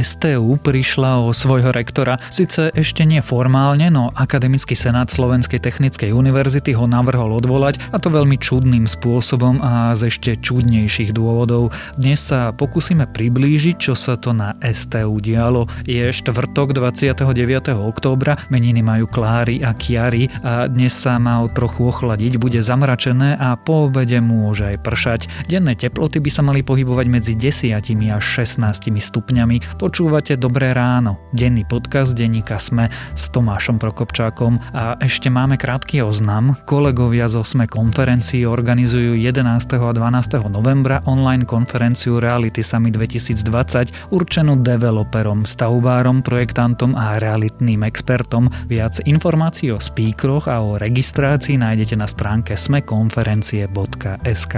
STU prišla o svojho rektora. Sice ešte nie formálne, no Akademický senát Slovenskej technickej univerzity ho navrhol odvolať a to veľmi čudným spôsobom a z ešte čudnejších dôvodov. Dnes sa pokúsime priblížiť, čo sa to na STU dialo. Je štvrtok 29. októbra, meniny majú Klári a Kiary a dnes sa má trochu ochladiť, bude zamračené a po obede môže aj pršať. Denné teploty by sa mali pohybovať medzi 10 až 16 stupňami. Počúvate Dobré ráno, denný podcast denníka Sme s Tomášom Prokopčákom a ešte máme krátky oznam. Kolegovia zo Sme konferencii organizujú 11. a 12. novembra online konferenciu Reality Summit 2020 určenú developerom, stavbárom, projektantom a realitným expertom. Viac informácií o speakeroch a o registrácii nájdete na stránke smekonferencie.sk.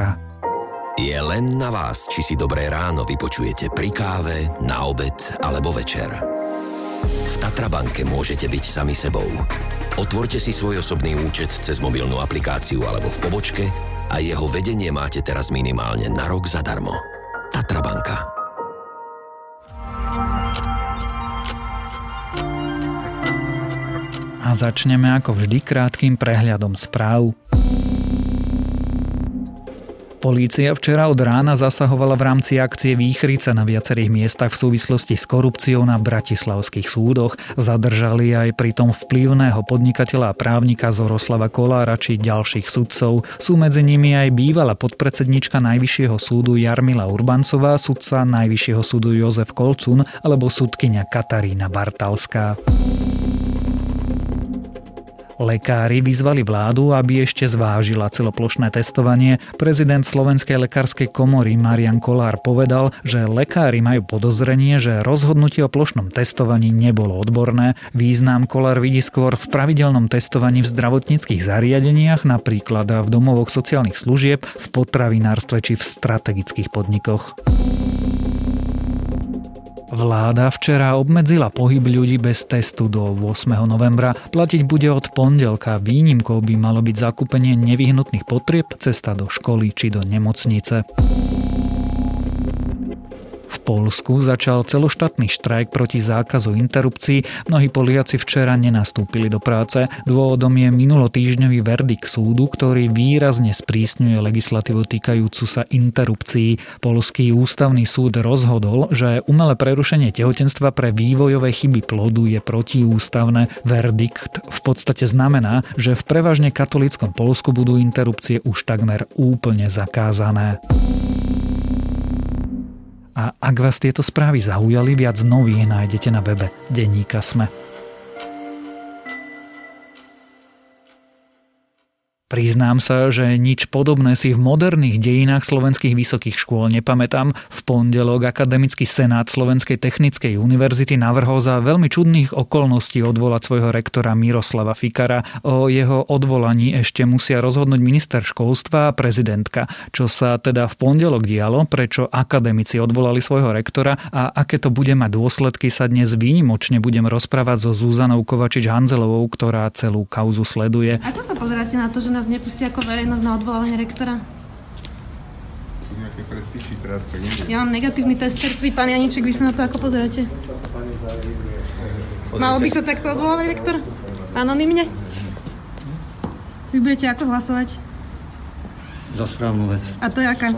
Je len na vás, či si dobré ráno vypočujete pri káve, na obed alebo večer. V Tatrabanke môžete byť sami sebou. Otvorte si svoj osobný účet cez mobilnú aplikáciu alebo v pobočke a jeho vedenie máte teraz minimálne na rok zadarmo. Tatrabanka. A začneme ako vždy krátkým prehľadom správ. Polícia včera od rána zasahovala v rámci akcie Výchrica na viacerých miestach v súvislosti s korupciou na bratislavských súdoch. Zadržali aj pritom vplyvného podnikateľa a právnika Zoroslava Kolára či ďalších sudcov. Sú medzi nimi aj bývalá podpredsednička Najvyššieho súdu Jarmila Urbancová, sudca Najvyššieho súdu Jozef Kolcun alebo sudkynia Katarína Bartalská. Lekári vyzvali vládu, aby ešte zvážila celoplošné testovanie. Prezident Slovenskej lekárskej komory Marian Kolár povedal, že lekári majú podozrenie, že rozhodnutie o plošnom testovaní nebolo odborné. Význam Kolár vidí skôr v pravidelnom testovaní v zdravotníckých zariadeniach, napríklad v domovoch sociálnych služieb, v potravinárstve či v strategických podnikoch. Vláda včera obmedzila pohyb ľudí bez testu do 8. novembra. Platiť bude od pondelka. Výnimkou by malo byť zakúpenie nevyhnutných potrieb, cesta do školy či do nemocnice. Polsku začal celoštátny štrajk proti zákazu interrupcií. Mnohí Poliaci včera nenastúpili do práce. Dôvodom je minulotýždňový verdikt súdu, ktorý výrazne sprísňuje legislatívu týkajúcu sa interrupcií. Polský ústavný súd rozhodol, že umelé prerušenie tehotenstva pre vývojové chyby plodu je protiústavné. Verdikt v podstate znamená, že v prevažne katolíckom Polsku budú interrupcie už takmer úplne zakázané. A ak vás tieto správy zaujali, viac nových nájdete na webe Denníka Sme. Priznám sa, že nič podobné si v moderných dejinách slovenských vysokých škôl nepamätám. V pondelok Akademický senát Slovenskej technickej univerzity navrhol za veľmi čudných okolností odvolať svojho rektora Miroslava Fikara. O jeho odvolaní ešte musia rozhodnúť minister školstva a prezidentka. Čo sa teda v pondelok dialo, prečo akademici odvolali svojho rektora a aké to bude mať dôsledky sa dnes výnimočne budem rozprávať so Zúzanou Kovačič-Hanzelovou, ktorá celú kauzu sleduje. Ako sa pozeráte na to, že nás nepustí ako verejnosť na odvolávanie rektora? Sú nejaké predpisy teraz, tak inde. Ja mám negatívny test čerstvý, pán Janiček, vy sa na to ako pozeráte? Malo by sa takto odvolávať rektor? Anonymne? Vy budete ako hlasovať? Za správnu vec. A to je aká?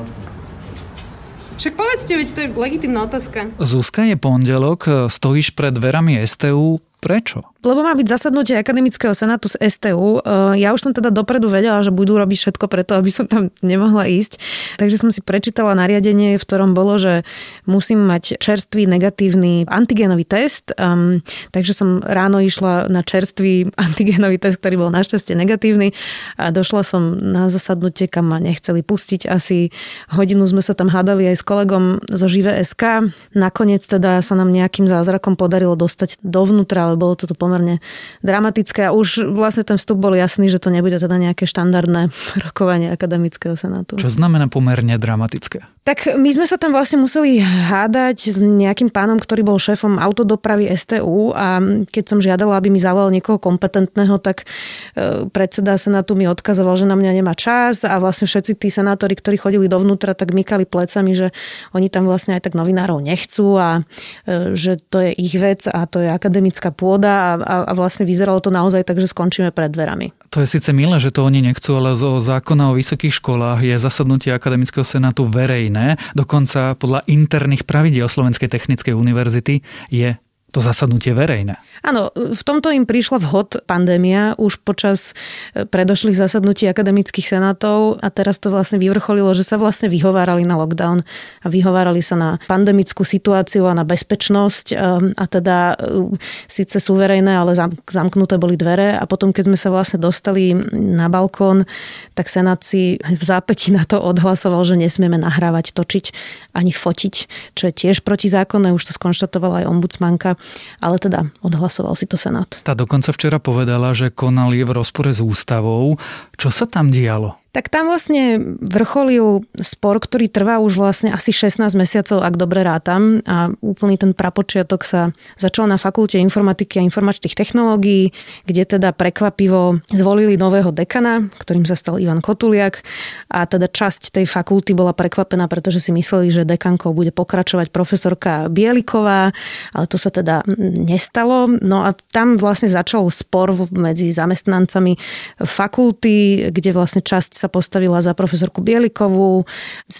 Však povedzte, veď to je legitimná otázka. Zuzka je pondelok, stojíš pred dverami STU. Prečo? Lebo má byť zasadnutie Akademického senátu z STU. E, ja už som teda dopredu vedela, že budú robiť všetko preto, aby som tam nemohla ísť. Takže som si prečítala nariadenie, v ktorom bolo, že musím mať čerstvý negatívny antigénový test. Um, takže som ráno išla na čerstvý antigénový test, ktorý bol našťastie negatívny. A došla som na zasadnutie, kam ma nechceli pustiť. Asi hodinu sme sa tam hádali aj s kolegom zo Žive SK. Nakoniec teda sa nám nejakým zázrakom podarilo dostať dovnútra, ale bolo to pomerne pomerne dramatické a už vlastne ten vstup bol jasný, že to nebude teda nejaké štandardné rokovanie akademického senátu. Čo znamená pomerne dramatické? Tak my sme sa tam vlastne museli hádať s nejakým pánom, ktorý bol šéfom autodopravy STU a keď som žiadala, aby mi zavolal niekoho kompetentného, tak e, predseda senátu mi odkazoval, že na mňa nemá čas a vlastne všetci tí senátori, ktorí chodili dovnútra, tak mykali plecami, že oni tam vlastne aj tak novinárov nechcú a e, že to je ich vec a to je akademická pôda a, a, a vlastne vyzeralo to naozaj tak, že skončíme pred dverami. To je síce milé, že to oni nechcú, ale zo zákona o vysokých školách je zasadnutie akademického senátu verejné. Dokonca podľa interných pravidiel Slovenskej technickej univerzity je to zasadnutie verejné. Áno, v tomto im prišla vhod pandémia už počas e, predošlých zasadnutí akademických senátov a teraz to vlastne vyvrcholilo, že sa vlastne vyhovárali na lockdown a vyhovárali sa na pandemickú situáciu a na bezpečnosť. E, a teda e, síce sú verejné, ale zamknuté boli dvere. A potom, keď sme sa vlastne dostali na balkón, tak senát si v zápäti na to odhlasoval, že nesmieme nahrávať, točiť ani fotiť, čo je tiež protizákonné, už to skonštatovala aj ombudsmanka ale teda odhlasoval si to Senát. Tá dokonca včera povedala, že konali v rozpore s ústavou. Čo sa tam dialo? Tak tam vlastne vrcholil spor, ktorý trvá už vlastne asi 16 mesiacov, ak dobre rátam. A úplný ten prapočiatok sa začal na fakulte informatiky a informačných technológií, kde teda prekvapivo zvolili nového dekana, ktorým sa stal Ivan Kotuliak. A teda časť tej fakulty bola prekvapená, pretože si mysleli, že dekankou bude pokračovať profesorka Bieliková, ale to sa teda nestalo. No a tam vlastne začal spor medzi zamestnancami fakulty, kde vlastne časť sa postavila za profesorku Bielikovú,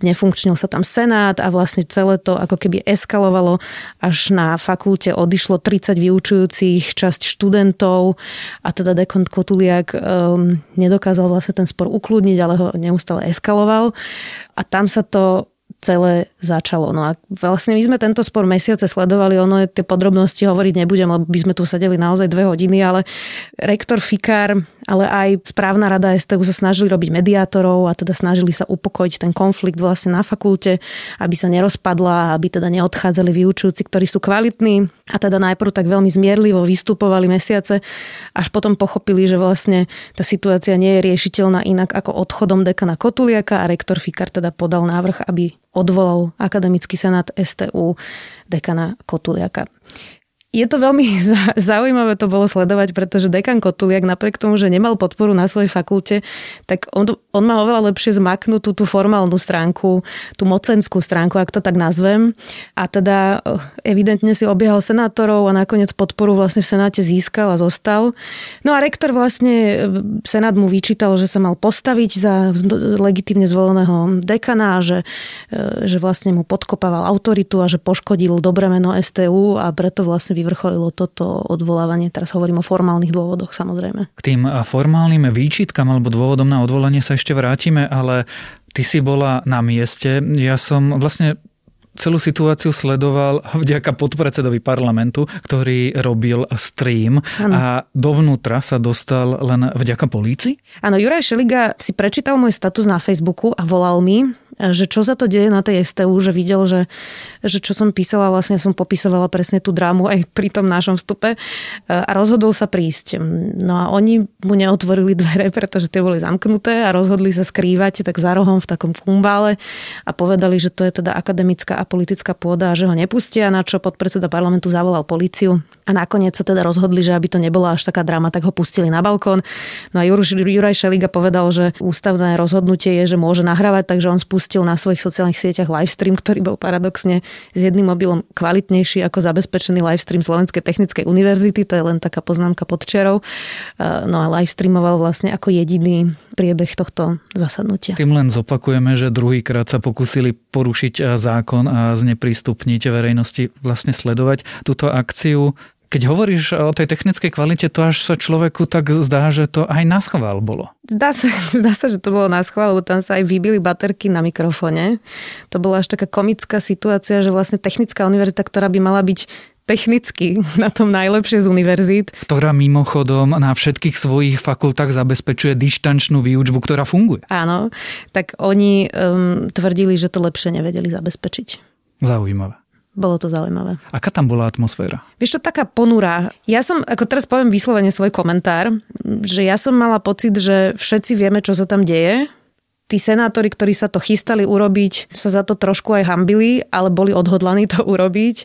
nefunkčnil sa tam senát a vlastne celé to ako keby eskalovalo až na fakulte odišlo 30 vyučujúcich, časť študentov a teda dekont Kotuliak um, nedokázal vlastne ten spor ukludniť, ale ho neustále eskaloval. A tam sa to celé začalo. No a vlastne my sme tento spor mesiace sledovali, ono tie podrobnosti hovoriť nebudem, lebo by sme tu sedeli naozaj dve hodiny, ale rektor Fikár, ale aj správna rada STU sa snažili robiť mediátorov a teda snažili sa upokojiť ten konflikt vlastne na fakulte, aby sa nerozpadla, aby teda neodchádzali vyučujúci, ktorí sú kvalitní a teda najprv tak veľmi zmierlivo vystupovali mesiace, až potom pochopili, že vlastne tá situácia nie je riešiteľná inak ako odchodom dekana Kotuliaka a rektor Fikar teda podal návrh, aby odvolal akademický senát STU dekana Kotuliaka je to veľmi zaujímavé to bolo sledovať, pretože dekan Kotuliak napriek tomu, že nemal podporu na svojej fakulte, tak on, on má oveľa lepšie zmaknutú tú formálnu stránku, tú mocenskú stránku, ak to tak nazvem. A teda eh, evidentne si obiehal senátorov a nakoniec podporu vlastne v senáte získal a zostal. No a rektor vlastne, eh, senát mu vyčítal, že sa mal postaviť za legitimne zvoleného dekana a že, eh, že vlastne mu podkopával autoritu a že poškodil dobré meno STU a preto vlastne vyvrcholilo toto odvolávanie. Teraz hovorím o formálnych dôvodoch samozrejme. K tým formálnym výčitkam alebo dôvodom na odvolanie sa ešte vrátime, ale ty si bola na mieste. Ja som vlastne celú situáciu sledoval vďaka podpredsedovi parlamentu, ktorý robil stream ano. a dovnútra sa dostal len vďaka polícii? Áno, Juraj Šeliga si prečítal môj status na Facebooku a volal mi že čo sa to deje na tej STU, že videl, že, že čo som písala, vlastne som popisovala presne tú drámu aj pri tom našom vstupe a rozhodol sa prísť. No a oni mu neotvorili dvere, pretože tie boli zamknuté a rozhodli sa skrývať tak za rohom v takom kumbále a povedali, že to je teda akademická a politická pôda a že ho nepustia, na čo podpredseda parlamentu zavolal policiu a nakoniec sa teda rozhodli, že aby to nebola až taká dráma, tak ho pustili na balkón. No a Juraj Šeliga povedal, že ústavné rozhodnutie je, že môže nahrávať, takže on spustil pustil na svojich sociálnych sieťach livestream, ktorý bol paradoxne s jedným mobilom kvalitnejší ako zabezpečený livestream Slovenskej technickej univerzity. To je len taká poznámka pod čerou. E, no a livestreamoval vlastne ako jediný priebeh tohto zasadnutia. Tým len zopakujeme, že druhýkrát sa pokúsili porušiť e, zákon zneprístupniť verejnosti vlastne sledovať túto akciu. Keď hovoríš o tej technickej kvalite, to až sa človeku tak zdá, že to aj na schvál bolo. Zdá sa, zdá sa, že to bolo na schvál, lebo tam sa aj vybili baterky na mikrofone. To bola až taká komická situácia, že vlastne technická univerzita, ktorá by mala byť technicky na tom najlepšie z univerzít. Ktorá mimochodom na všetkých svojich fakultách zabezpečuje dištančnú výučbu, ktorá funguje. Áno, tak oni um, tvrdili, že to lepšie nevedeli zabezpečiť. Zaujímavé. bolo to zaujímavé. Aká tam bola atmosféra? Vieš to, taká ponurá. Ja som, ako teraz poviem vyslovene svoj komentár, že ja som mala pocit, že všetci vieme, čo sa tam deje, tí senátori, ktorí sa to chystali urobiť, sa za to trošku aj hambili, ale boli odhodlaní to urobiť.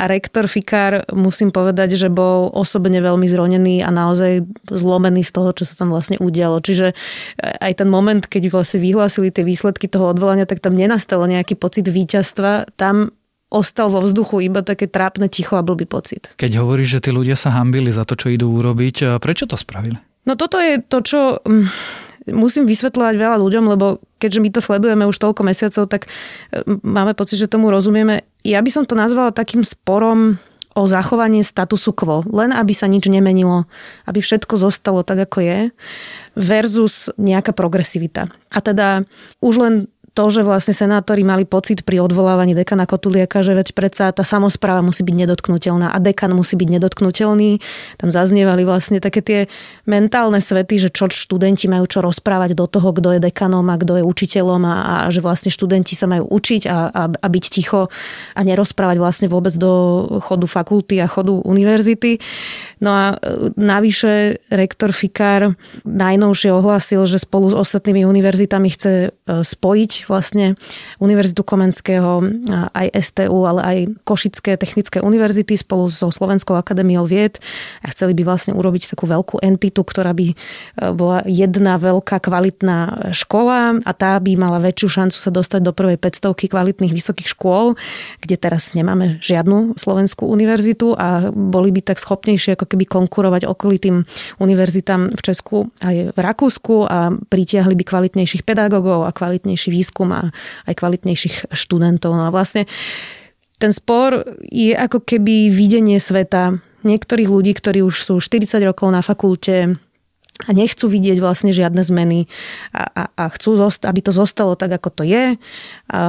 A rektor Fikár, musím povedať, že bol osobne veľmi zronený a naozaj zlomený z toho, čo sa tam vlastne udialo. Čiže aj ten moment, keď vlastne vyhlásili tie výsledky toho odvolania, tak tam nenastalo nejaký pocit víťazstva. Tam ostal vo vzduchu iba také trápne ticho a blbý pocit. Keď hovoríš, že tí ľudia sa hambili za to, čo idú urobiť, prečo to spravili? No toto je to, čo mm, musím vysvetľovať veľa ľuďom, lebo keďže my to sledujeme už toľko mesiacov, tak e, máme pocit, že tomu rozumieme. Ja by som to nazvala takým sporom o zachovanie statusu quo, len aby sa nič nemenilo, aby všetko zostalo tak, ako je, versus nejaká progresivita. A teda už len to, že vlastne senátori mali pocit pri odvolávaní dekana Kotuliaka, že veď predsa tá samozpráva musí byť nedotknutelná a dekan musí byť nedotknutelný. Tam zaznievali vlastne také tie mentálne svety, že čo študenti majú čo rozprávať do toho, kto je dekanom a kto je učiteľom a, a že vlastne študenti sa majú učiť a, a, a byť ticho a nerozprávať vlastne vôbec do chodu fakulty a chodu univerzity. No a e, navyše rektor Fikár najnovšie ohlásil, že spolu s ostatnými univerzitami chce e, spojiť vlastne Univerzitu Komenského, aj STU, ale aj Košické technické univerzity spolu so Slovenskou akadémiou vied. A chceli by vlastne urobiť takú veľkú entitu, ktorá by e, bola jedna veľká kvalitná škola a tá by mala väčšiu šancu sa dostať do prvej 500 kvalitných vysokých škôl, kde teraz nemáme žiadnu slovenskú univerzitu a boli by tak schopnejšie ako keby konkurovať okolitým univerzitám v Česku aj v Rakúsku a pritiahli by kvalitnejších pedagógov a kvalitnejší výskum výskum a aj kvalitnejších študentov. No a vlastne ten spor je ako keby videnie sveta niektorých ľudí, ktorí už sú 40 rokov na fakulte, a nechcú vidieť vlastne žiadne zmeny a, a, a chcú, aby to zostalo tak, ako to je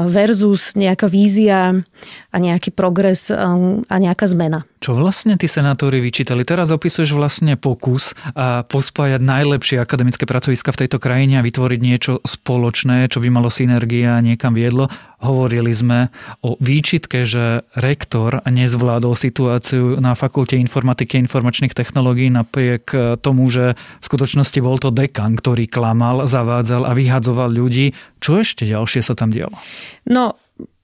versus nejaká vízia a nejaký progres um, a nejaká zmena. Čo vlastne tí senátori vyčítali? Teraz opisuješ vlastne pokus a pospájať najlepšie akademické pracoviska v tejto krajine a vytvoriť niečo spoločné, čo by malo synergia a niekam viedlo. Hovorili sme o výčitke, že rektor nezvládol situáciu na fakulte informatiky a informačných technológií napriek tomu, že v skutočnosti bol to dekan, ktorý klamal, zavádzal a vyhadzoval ľudí. Čo ešte ďalšie sa tam dialo? No,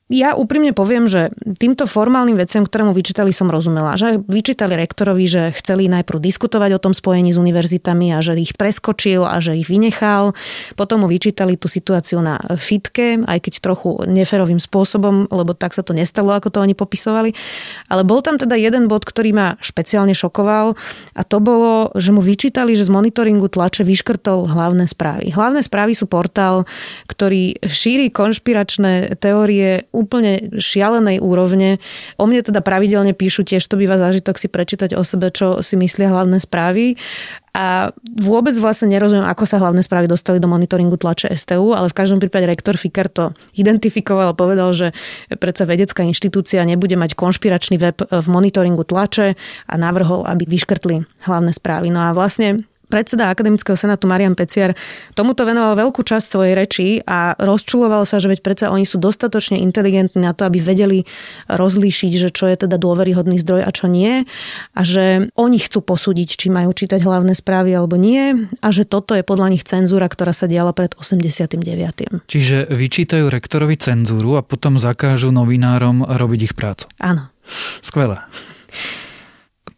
ja úprimne poviem, že týmto formálnym veciam, ktoré mu vyčítali, som rozumela. Že vyčítali rektorovi, že chceli najprv diskutovať o tom spojení s univerzitami a že ich preskočil a že ich vynechal. Potom mu vyčítali tú situáciu na fitke, aj keď trochu neferovým spôsobom, lebo tak sa to nestalo, ako to oni popisovali. Ale bol tam teda jeden bod, ktorý ma špeciálne šokoval a to bolo, že mu vyčítali, že z monitoringu tlače vyškrtol hlavné správy. Hlavné správy sú portál, ktorý šíri konšpiračné teórie úplne šialenej úrovne. O mne teda pravidelne píšu tiež to býva zážitok si prečítať o sebe, čo si myslia hlavné správy. A vôbec vlastne nerozumiem, ako sa hlavné správy dostali do monitoringu tlače STU, ale v každom prípade rektor Fikar to identifikoval a povedal, že predsa vedecká inštitúcia nebude mať konšpiračný web v monitoringu tlače a navrhol, aby vyškrtli hlavné správy. No a vlastne Predseda Akademického senátu Marian Peciar tomuto venoval veľkú časť svojej reči a rozčuloval sa, že veď predsa oni sú dostatočne inteligentní na to, aby vedeli rozlíšiť, že čo je teda dôveryhodný zdroj a čo nie a že oni chcú posúdiť, či majú čítať hlavné správy alebo nie a že toto je podľa nich cenzúra, ktorá sa diala pred 89. Čiže vyčítajú rektorovi cenzúru a potom zakážu novinárom robiť ich prácu. Áno. Skvelé.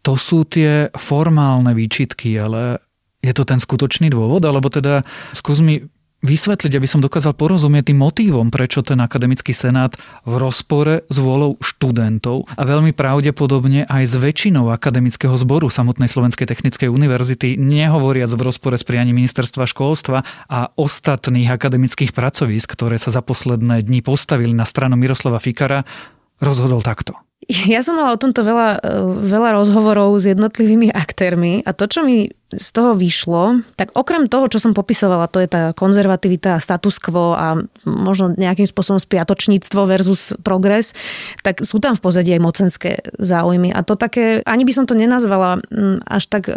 To sú tie formálne výčitky, ale je to ten skutočný dôvod, alebo teda skús mi vysvetliť, aby som dokázal porozumieť tým motívom, prečo ten akademický senát v rozpore s vôľou študentov a veľmi pravdepodobne aj s väčšinou akademického zboru samotnej Slovenskej technickej univerzity, nehovoriac v rozpore s prianím ministerstva školstva a ostatných akademických pracovísk, ktoré sa za posledné dni postavili na stranu Miroslava Fikara, rozhodol takto. Ja som mala o tomto veľa, veľa rozhovorov s jednotlivými aktérmi a to, čo mi z toho vyšlo, tak okrem toho, čo som popisovala, to je tá konzervativita status quo a možno nejakým spôsobom spiatočníctvo versus progres, tak sú tam v pozadí aj mocenské záujmy. A to také, ani by som to nenazvala až tak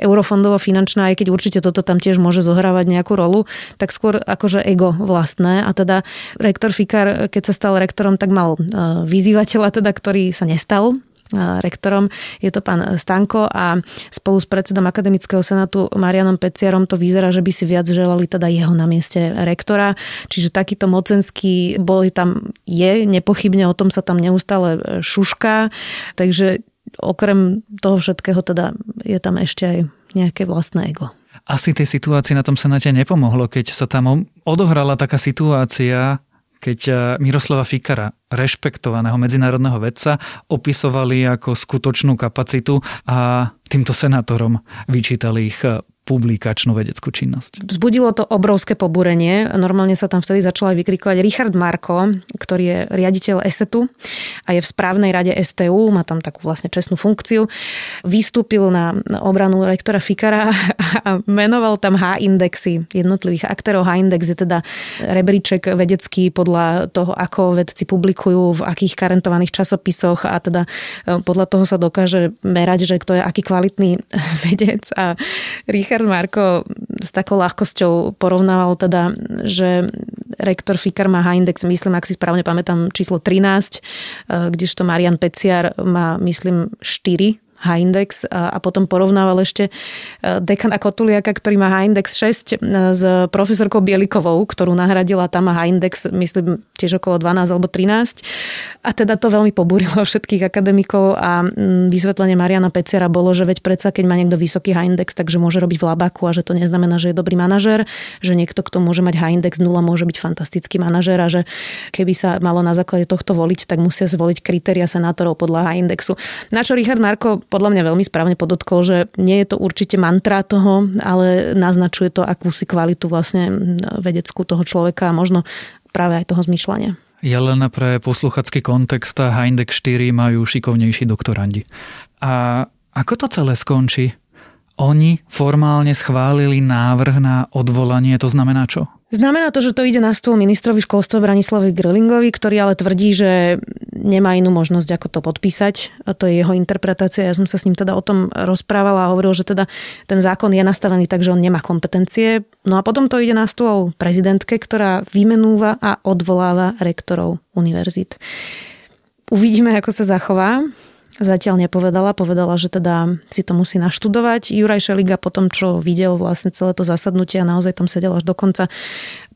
eurofondovo finančné, aj keď určite toto tam tiež môže zohrávať nejakú rolu, tak skôr akože ego vlastné. A teda rektor Fikar, keď sa stal rektorom, tak mal e, vyzývateľa, teda, ktorý sa nestal rektorom. Je to pán Stanko a spolu s predsedom Akademického senátu Marianom Peciarom to vyzerá, že by si viac želali teda jeho na mieste rektora. Čiže takýto mocenský boj tam je, nepochybne o tom sa tam neustále šušká. Takže okrem toho všetkého teda je tam ešte aj nejaké vlastné ego. Asi tej situácii na tom senáte nepomohlo, keď sa tam odohrala taká situácia, keď eh, Miroslava Fikara, rešpektovaného medzinárodného vedca, opisovali ako skutočnú kapacitu a týmto senátorom vyčítali ich eh, publikačnú vedeckú činnosť. Vzbudilo to obrovské pobúrenie. Normálne sa tam vtedy začal aj vykrikovať Richard Marko, ktorý je riaditeľ ESETu a je v správnej rade STU, má tam takú vlastne čestnú funkciu. Vystúpil na obranu rektora Fikara a menoval tam H-indexy jednotlivých aktérov. H-index je teda rebríček vedecký podľa toho, ako vedci publikujú, v akých karentovaných časopisoch a teda e, podľa toho sa dokáže merať, že kto je aký kvalitný vedec a Richard Richard Marko s takou ľahkosťou porovnával teda, že rektor Fikar má H-index, myslím, ak si správne pamätám, číslo 13, eh, kdežto Marian Peciar má, myslím, 4 H-index a potom porovnával ešte e, dekana Kotuliaka, ktorý má H-index 6 e, s profesorkou Bielikovou, ktorú nahradila, tam H-index myslím tiež okolo 12 alebo 13 a teda to veľmi pobúrilo všetkých akademikov a mm, vysvetlenie Mariana Pecera bolo, že veď predsa, keď má niekto vysoký H-index, takže môže robiť v labaku a že to neznamená, že je dobrý manažer, že niekto, kto môže mať H-index 0, môže byť fantastický manažer a že keby sa malo na základe tohto voliť, tak musia zvoliť kritéria senátorov podľa H-indexu. Na čo Richard Marko podľa mňa veľmi správne podotkol, že nie je to určite mantra toho, ale naznačuje to akúsi kvalitu vlastne vedeckú toho človeka a možno práve aj toho zmyšľania. Ja len pre posluchacký kontext Hindex 4 majú šikovnejší doktorandi. A ako to celé skončí? Oni formálne schválili návrh na odvolanie, to znamená čo? Znamená to, že to ide na stôl ministrovi školstva Branislavovi Grlingovi, ktorý ale tvrdí, že nemá inú možnosť, ako to podpísať. To je jeho interpretácia. Ja som sa s ním teda o tom rozprávala a hovoril, že teda ten zákon je nastavený tak, že on nemá kompetencie. No a potom to ide na stôl prezidentke, ktorá vymenúva a odvoláva rektorov univerzít. Uvidíme, ako sa zachová. Zatiaľ nepovedala, povedala, že teda si to musí naštudovať. Juraj Šeliga po tom, čo videl vlastne celé to zasadnutie a naozaj tam sedel až do konca,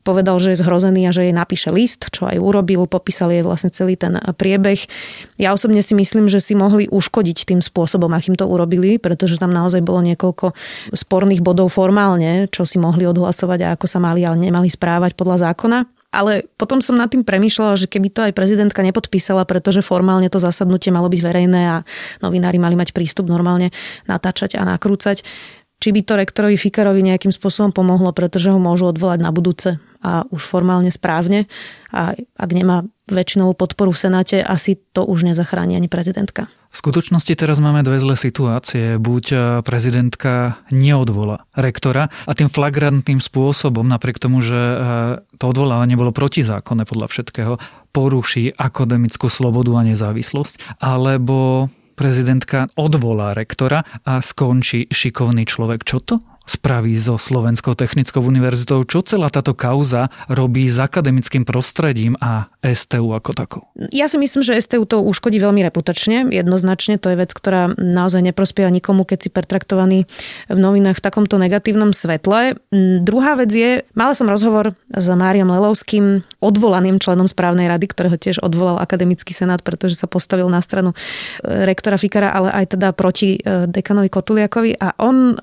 povedal, že je zhrozený a že jej napíše list, čo aj urobil, popísal jej vlastne celý ten priebeh. Ja osobne si myslím, že si mohli uškodiť tým spôsobom, akým to urobili, pretože tam naozaj bolo niekoľko sporných bodov formálne, čo si mohli odhlasovať a ako sa mali, ale nemali správať podľa zákona. Ale potom som nad tým premýšľala, že keby to aj prezidentka nepodpísala, pretože formálne to zasadnutie malo byť verejné a novinári mali mať prístup normálne natáčať a nakrúcať, či by to rektorovi Fikarovi nejakým spôsobom pomohlo, pretože ho môžu odvolať na budúce a už formálne správne. A ak nemá väčšinovú podporu v Senáte, asi to už nezachráni ani prezidentka. V skutočnosti teraz máme dve zlé situácie. Buď e, prezidentka neodvola rektora a tým flagrantným spôsobom, napriek tomu, že e, to odvolávanie bolo protizákonné podľa všetkého, poruší akademickú slobodu a nezávislosť, alebo prezidentka odvolá rektora a skončí šikovný človek. Čo to spraví so Slovenskou technickou univerzitou? Čo celá táto kauza robí s akademickým prostredím a STU ako takou? Ja si myslím, že STU to uškodí veľmi reputačne. Jednoznačne to je vec, ktorá naozaj neprospieva nikomu, keď si pertraktovaný v novinách v takomto negatívnom svetle. Mm, druhá vec je, mala som rozhovor s Máriom Lelovským, odvolaným členom správnej rady, ktorého tiež odvolal akademický senát, pretože sa postavil na stranu e, rektora Fikara, ale aj teda proti e, dekanovi Kotuliakovi a on e,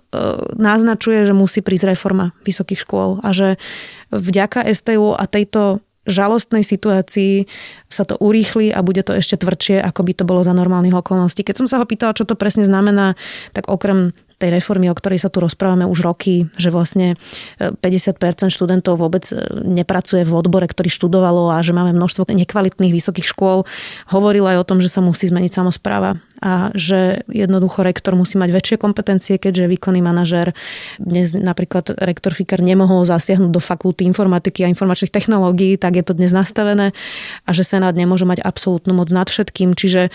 nás naznačuje, že musí prísť reforma vysokých škôl a že vďaka STU a tejto žalostnej situácii sa to urýchli a bude to ešte tvrdšie, ako by to bolo za normálnych okolností. Keď som sa ho pýtala, čo to presne znamená, tak okrem tej reformy, o ktorej sa tu rozprávame už roky, že vlastne 50% študentov vôbec nepracuje v odbore, ktorý študovalo a že máme množstvo nekvalitných vysokých škôl. Hovoril aj o tom, že sa musí zmeniť samozpráva a že jednoducho rektor musí mať väčšie kompetencie, keďže výkonný manažer dnes napríklad rektor Fikar nemohol zasiahnuť do fakulty informatiky a informačných technológií, tak je to dnes nastavené a že Senát nemôže mať absolútnu moc nad všetkým. Čiže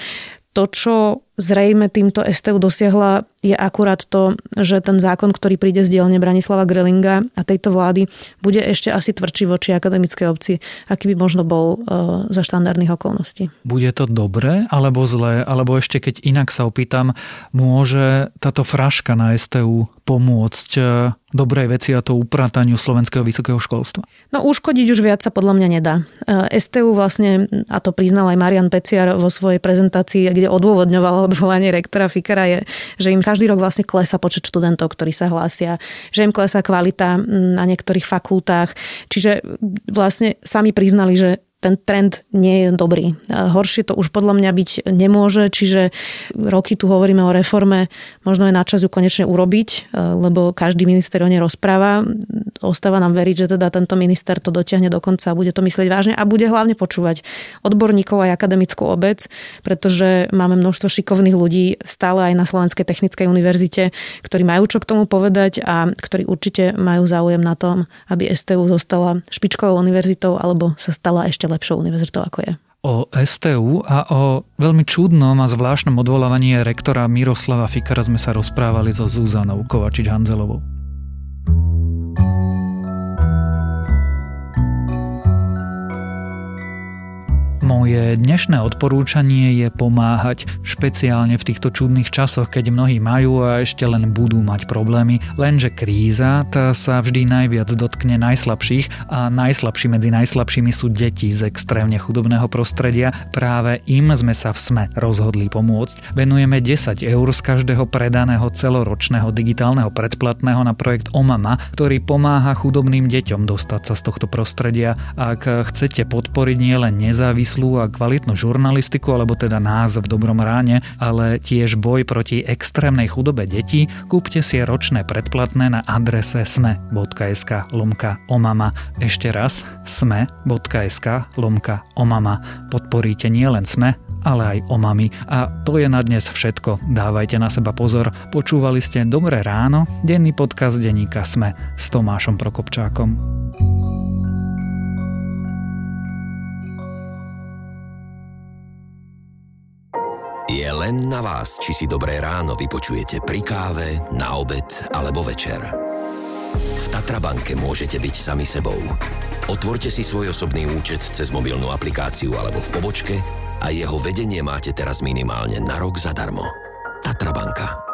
to, čo zrejme týmto STU dosiahla, je akurát to, že ten zákon, ktorý príde z dielne Branislava Grelinga a tejto vlády, bude ešte asi tvrdší voči akademickej obci, aký by možno bol uh, za štandardných okolností. Bude to dobré alebo zlé? Alebo ešte keď inak sa opýtam, môže táto fraška na STU pomôcť e, dobrej veci a to uprataniu slovenského vysokého školstva? No uškodiť už viac sa podľa mňa nedá. E, STU vlastne, a to priznal aj Marian Peciar vo svojej prezentácii, kde odôvodňoval odvolanie rektora Fikera je, že im každý rok vlastne klesa počet študentov, ktorí sa hlásia, že im klesá kvalita na niektorých fakultách. Čiže vlastne sami priznali, že ten trend nie je dobrý. Horšie to už podľa mňa byť nemôže, čiže roky tu hovoríme o reforme, možno je na čas ju konečne urobiť, lebo každý minister o nej rozpráva. Ostáva nám veriť, že teda tento minister to dotiahne do konca a bude to myslieť vážne a bude hlavne počúvať odborníkov aj akademickú obec, pretože máme množstvo šikovných ľudí stále aj na Slovenskej technickej univerzite, ktorí majú čo k tomu povedať a ktorí určite majú záujem na tom, aby STU zostala špičkovou univerzitou alebo sa stala ešte lepšou univerzitou, ako je. O STU a o veľmi čudnom a zvláštnom odvolávaní rektora Miroslava Fikara sme sa rozprávali so Zuzanou Kovačič-Hanzelovou. Moje dnešné odporúčanie je pomáhať, špeciálne v týchto čudných časoch, keď mnohí majú a ešte len budú mať problémy. Lenže kríza tá sa vždy najviac dotkne najslabších a najslabší medzi najslabšími sú deti z extrémne chudobného prostredia. Práve im sme sa v SME rozhodli pomôcť. Venujeme 10 eur z každého predaného celoročného digitálneho predplatného na projekt Omama, ktorý pomáha chudobným deťom dostať sa z tohto prostredia. Ak chcete podporiť nielen nezávislú nezávislú a kvalitnú žurnalistiku, alebo teda nás v dobrom ráne, ale tiež boj proti extrémnej chudobe detí, kúpte si ročné predplatné na adrese sme.sk lomka omama. Ešte raz sme.sk lomka omama. Podporíte nielen sme, ale aj omami. A to je na dnes všetko. Dávajte na seba pozor. Počúvali ste Dobré ráno, denný podcast denníka Sme s Tomášom Prokopčákom. Len na vás, či si dobré ráno vypočujete pri káve, na obed alebo večer. V Tatrabanke môžete byť sami sebou. Otvorte si svoj osobný účet cez mobilnú aplikáciu alebo v pobočke a jeho vedenie máte teraz minimálne na rok zadarmo. Tatrabanka.